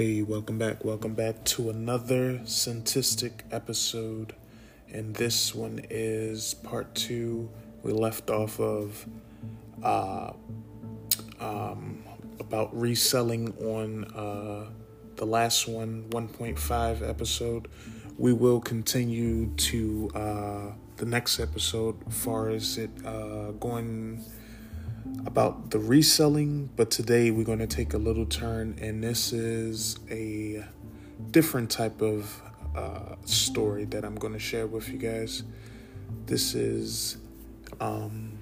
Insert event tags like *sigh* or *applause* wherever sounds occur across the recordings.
Hey, welcome back. Welcome back to another Scentistic episode. And this one is part two. We left off of uh, um, about reselling on uh, the last one, 1.5 episode. We will continue to uh, the next episode far as it uh, going about the reselling, but today we're going to take a little turn, and this is a different type of uh, story that I'm going to share with you guys. This is um,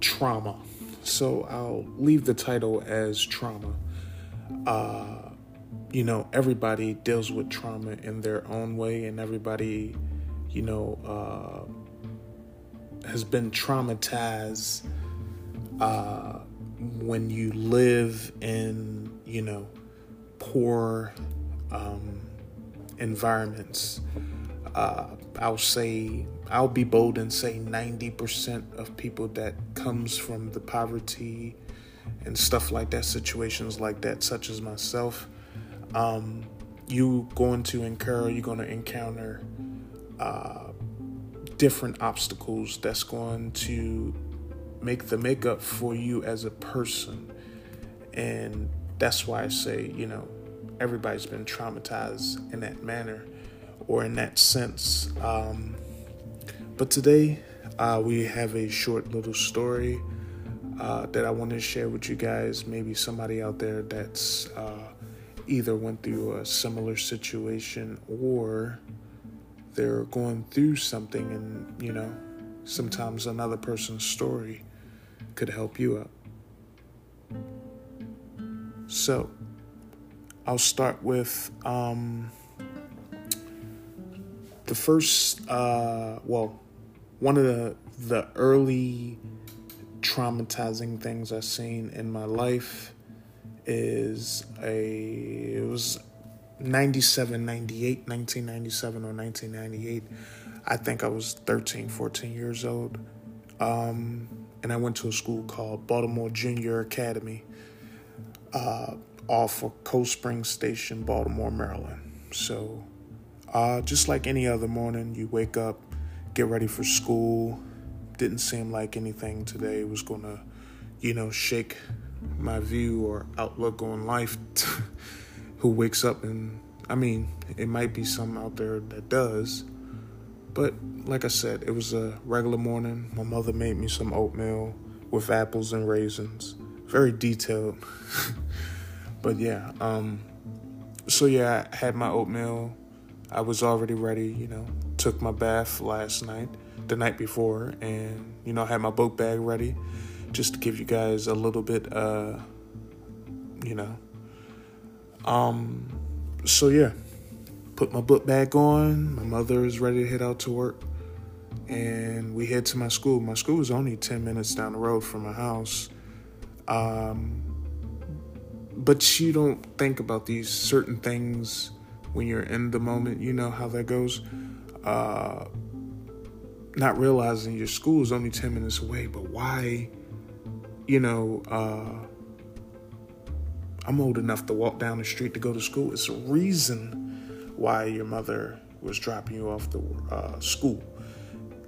trauma. So I'll leave the title as trauma. Uh, you know, everybody deals with trauma in their own way, and everybody, you know, uh, has been traumatized uh, when you live in, you know, poor um, environments. Uh, I'll say, I'll be bold and say 90% of people that comes from the poverty and stuff like that, situations like that, such as myself, um, you going to incur, you're going to encounter uh, different obstacles that's going to make the makeup for you as a person. And that's why I say, you know, everybody's been traumatized in that manner or in that sense. Um, but today, uh, we have a short little story uh, that I want to share with you guys. Maybe somebody out there that's uh, either went through a similar situation or they're going through something and you know sometimes another person's story could help you out so i'll start with um, the first uh, well one of the the early traumatizing things i've seen in my life is a it was 97, 98, 1997 or 1998. I think I was 13, 14 years old. Um, and I went to a school called Baltimore Junior Academy uh, off of Cold Spring Station, Baltimore, Maryland. So, uh, just like any other morning, you wake up, get ready for school. Didn't seem like anything today was going to, you know, shake my view or outlook on life. *laughs* who wakes up and I mean, it might be some out there that does. But like I said, it was a regular morning. My mother made me some oatmeal with apples and raisins. Very detailed. *laughs* but yeah, um so yeah, I had my oatmeal. I was already ready, you know. Took my bath last night, the night before, and you know, I had my book bag ready just to give you guys a little bit uh you know, um, so yeah, put my book bag on. My mother is ready to head out to work, and we head to my school. My school is only ten minutes down the road from my house. Um, but you don't think about these certain things when you're in the moment. You know how that goes. Uh, not realizing your school is only 10 minutes away, but why, you know, uh, I'm old enough to walk down the street to go to school. It's a reason why your mother was dropping you off the uh, school,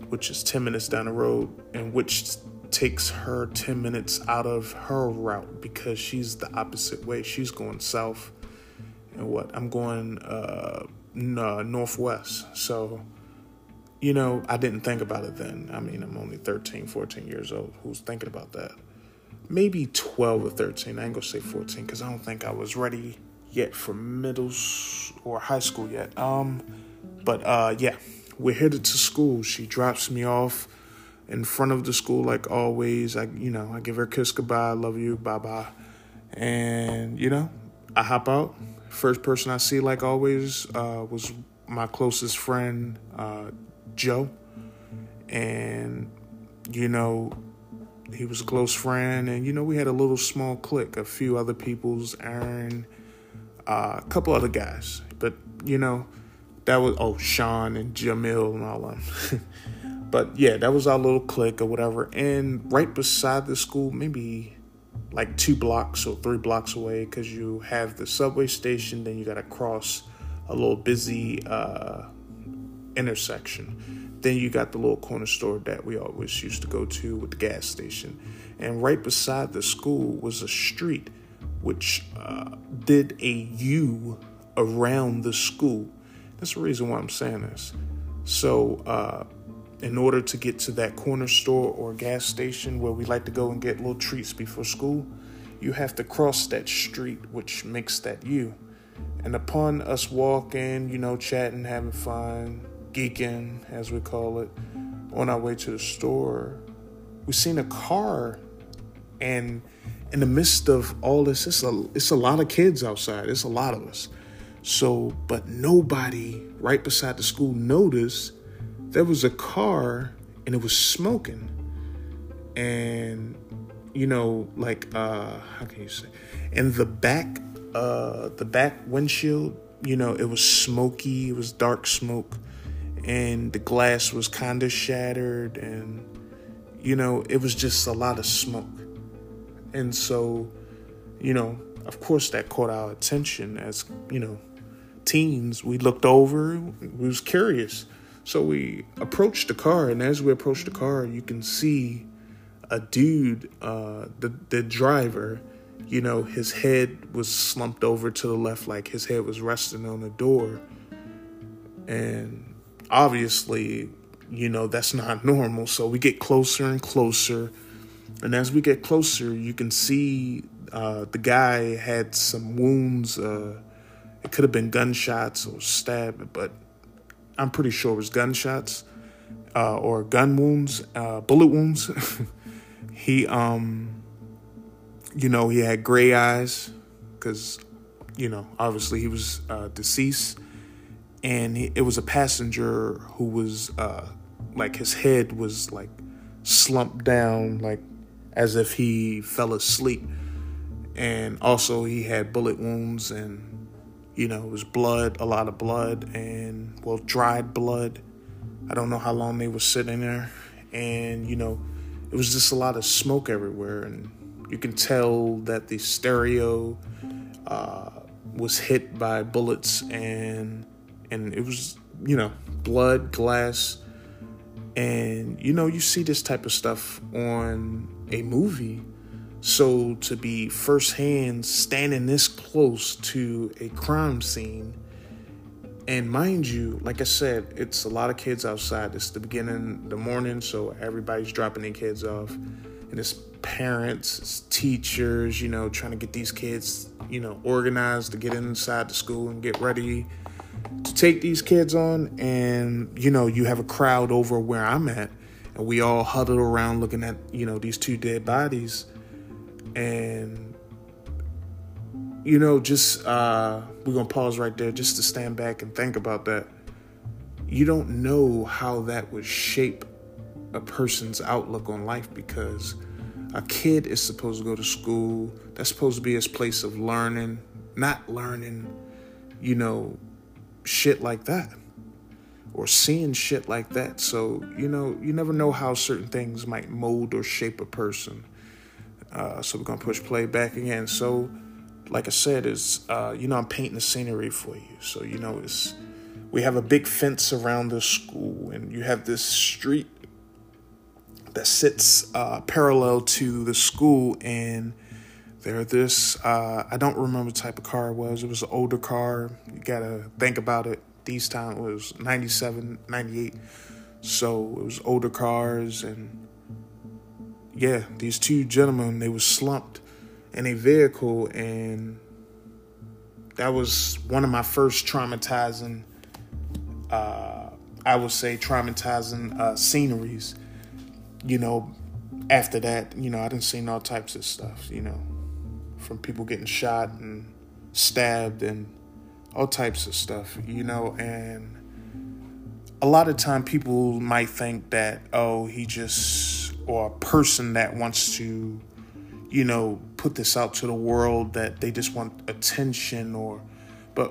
which is 10 minutes down the road, and which takes her 10 minutes out of her route because she's the opposite way. She's going south, and what? I'm going uh, n- uh, northwest. So, you know, I didn't think about it then. I mean, I'm only 13, 14 years old. Who's thinking about that? Maybe 12 or 13. I ain't gonna say 14 because I don't think I was ready yet for middle or high school yet. Um, but uh, yeah, we're headed to school. She drops me off in front of the school like always. I, you know, I give her a kiss goodbye, I love you, bye bye, and you know, I hop out. First person I see, like always, uh, was my closest friend, uh, Joe, and you know he was a close friend, and you know we had a little small clique, a few other people's, Aaron, uh, a couple other guys, but you know that was oh Sean and Jamil and all them. *laughs* but yeah, that was our little clique or whatever. And right beside the school, maybe like two blocks or three blocks away because you have the subway station, then you got to cross a little busy uh, intersection. Then you got the little corner store that we always used to go to with the gas station. And right beside the school was a street which uh, did a U around the school. That's the reason why I'm saying this. So, uh, in order to get to that corner store or gas station where we like to go and get little treats before school, you have to cross that street, which makes that U. And upon us walking, you know, chatting, having fun, geeking, as we call it, on our way to the store, we seen a car, and in the midst of all this, it's a it's a lot of kids outside. It's a lot of us. So, but nobody right beside the school noticed there was a car and it was smoking. And you know, like uh how can you say? And the back uh the back windshield, you know, it was smoky, it was dark smoke, and the glass was kind of shattered and you know, it was just a lot of smoke. And so, you know, of course that caught our attention as, you know, teens. We looked over, we was curious so we approached the car, and as we approached the car, you can see a dude, uh, the the driver. You know, his head was slumped over to the left, like his head was resting on the door, and obviously, you know that's not normal. So we get closer and closer, and as we get closer, you can see uh, the guy had some wounds. Uh, it could have been gunshots or stab, but I'm pretty sure it was gunshots uh, or gun wounds, uh, bullet wounds. *laughs* he, um, you know, he had gray eyes because, you know, obviously he was uh, deceased. And he, it was a passenger who was uh, like his head was like slumped down, like as if he fell asleep. And also, he had bullet wounds and you know, it was blood, a lot of blood, and well, dried blood. I don't know how long they were sitting there, and you know, it was just a lot of smoke everywhere, and you can tell that the stereo uh, was hit by bullets, and and it was you know blood, glass, and you know you see this type of stuff on a movie. So to be firsthand standing this close to a crime scene, and mind you, like I said, it's a lot of kids outside. It's the beginning, the morning, so everybody's dropping their kids off, and it's parents, it's teachers, you know, trying to get these kids, you know, organized to get inside the school and get ready to take these kids on. And you know, you have a crowd over where I'm at, and we all huddled around looking at, you know, these two dead bodies and you know just uh we're gonna pause right there just to stand back and think about that you don't know how that would shape a person's outlook on life because a kid is supposed to go to school that's supposed to be his place of learning not learning you know shit like that or seeing shit like that so you know you never know how certain things might mold or shape a person uh, so we're gonna push play back again. So, like I said, is uh, you know I'm painting the scenery for you. So you know it's we have a big fence around the school, and you have this street that sits uh, parallel to the school, and there this uh, I don't remember type of car it was. It was an older car. You gotta think about it. These time was 97, 98. So it was older cars and yeah, these two gentlemen, they were slumped in a vehicle, and that was one of my first traumatizing, uh, I would say, traumatizing uh, sceneries. You know, after that, you know, I didn't see all types of stuff, you know, from people getting shot and stabbed and all types of stuff, you know, and a lot of time people might think that, oh, he just or a person that wants to, you know, put this out to the world that they just want attention or, but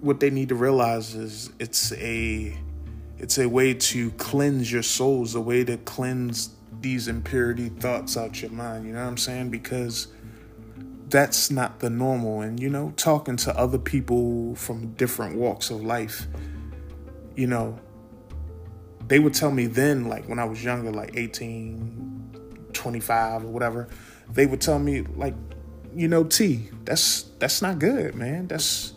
what they need to realize is it's a, it's a way to cleanse your souls, a way to cleanse these impurity thoughts out your mind. You know what I'm saying? Because that's not the normal. And, you know, talking to other people from different walks of life, you know, they would tell me then, like when I was younger, like 18, 25 or whatever, they would tell me, like, you know, T, that's that's not good, man. That's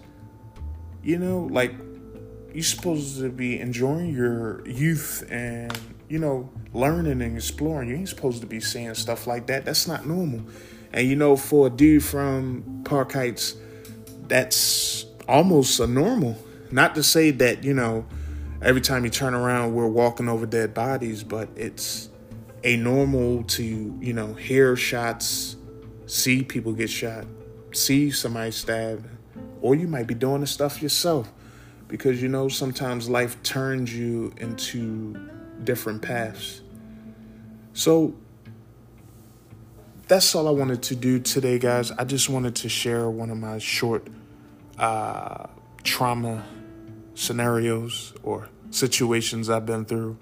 you know, like you're supposed to be enjoying your youth and, you know, learning and exploring. You ain't supposed to be saying stuff like that. That's not normal. And you know, for a dude from Park Heights, that's almost a normal. Not to say that, you know, every time you turn around we're walking over dead bodies, but it's a normal to, you know, hear shots, see people get shot, see somebody stabbed, or you might be doing the stuff yourself because you know sometimes life turns you into different paths. So that's all I wanted to do today, guys. I just wanted to share one of my short uh, trauma scenarios or situations I've been through.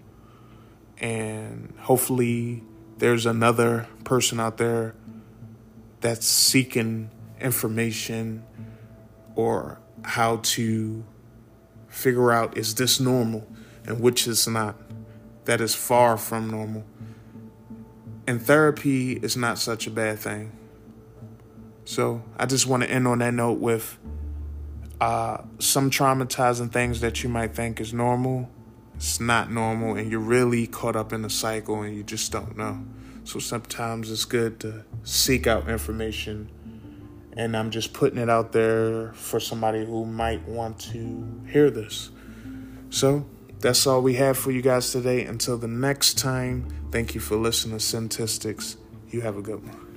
And hopefully, there's another person out there that's seeking information or how to figure out is this normal and which is not. That is far from normal. And therapy is not such a bad thing. So I just want to end on that note with uh, some traumatizing things that you might think is normal. It's not normal, and you're really caught up in the cycle and you just don't know. So sometimes it's good to seek out information and I'm just putting it out there for somebody who might want to hear this. So that's all we have for you guys today. Until the next time, thank you for listening to Syntistics. You have a good one.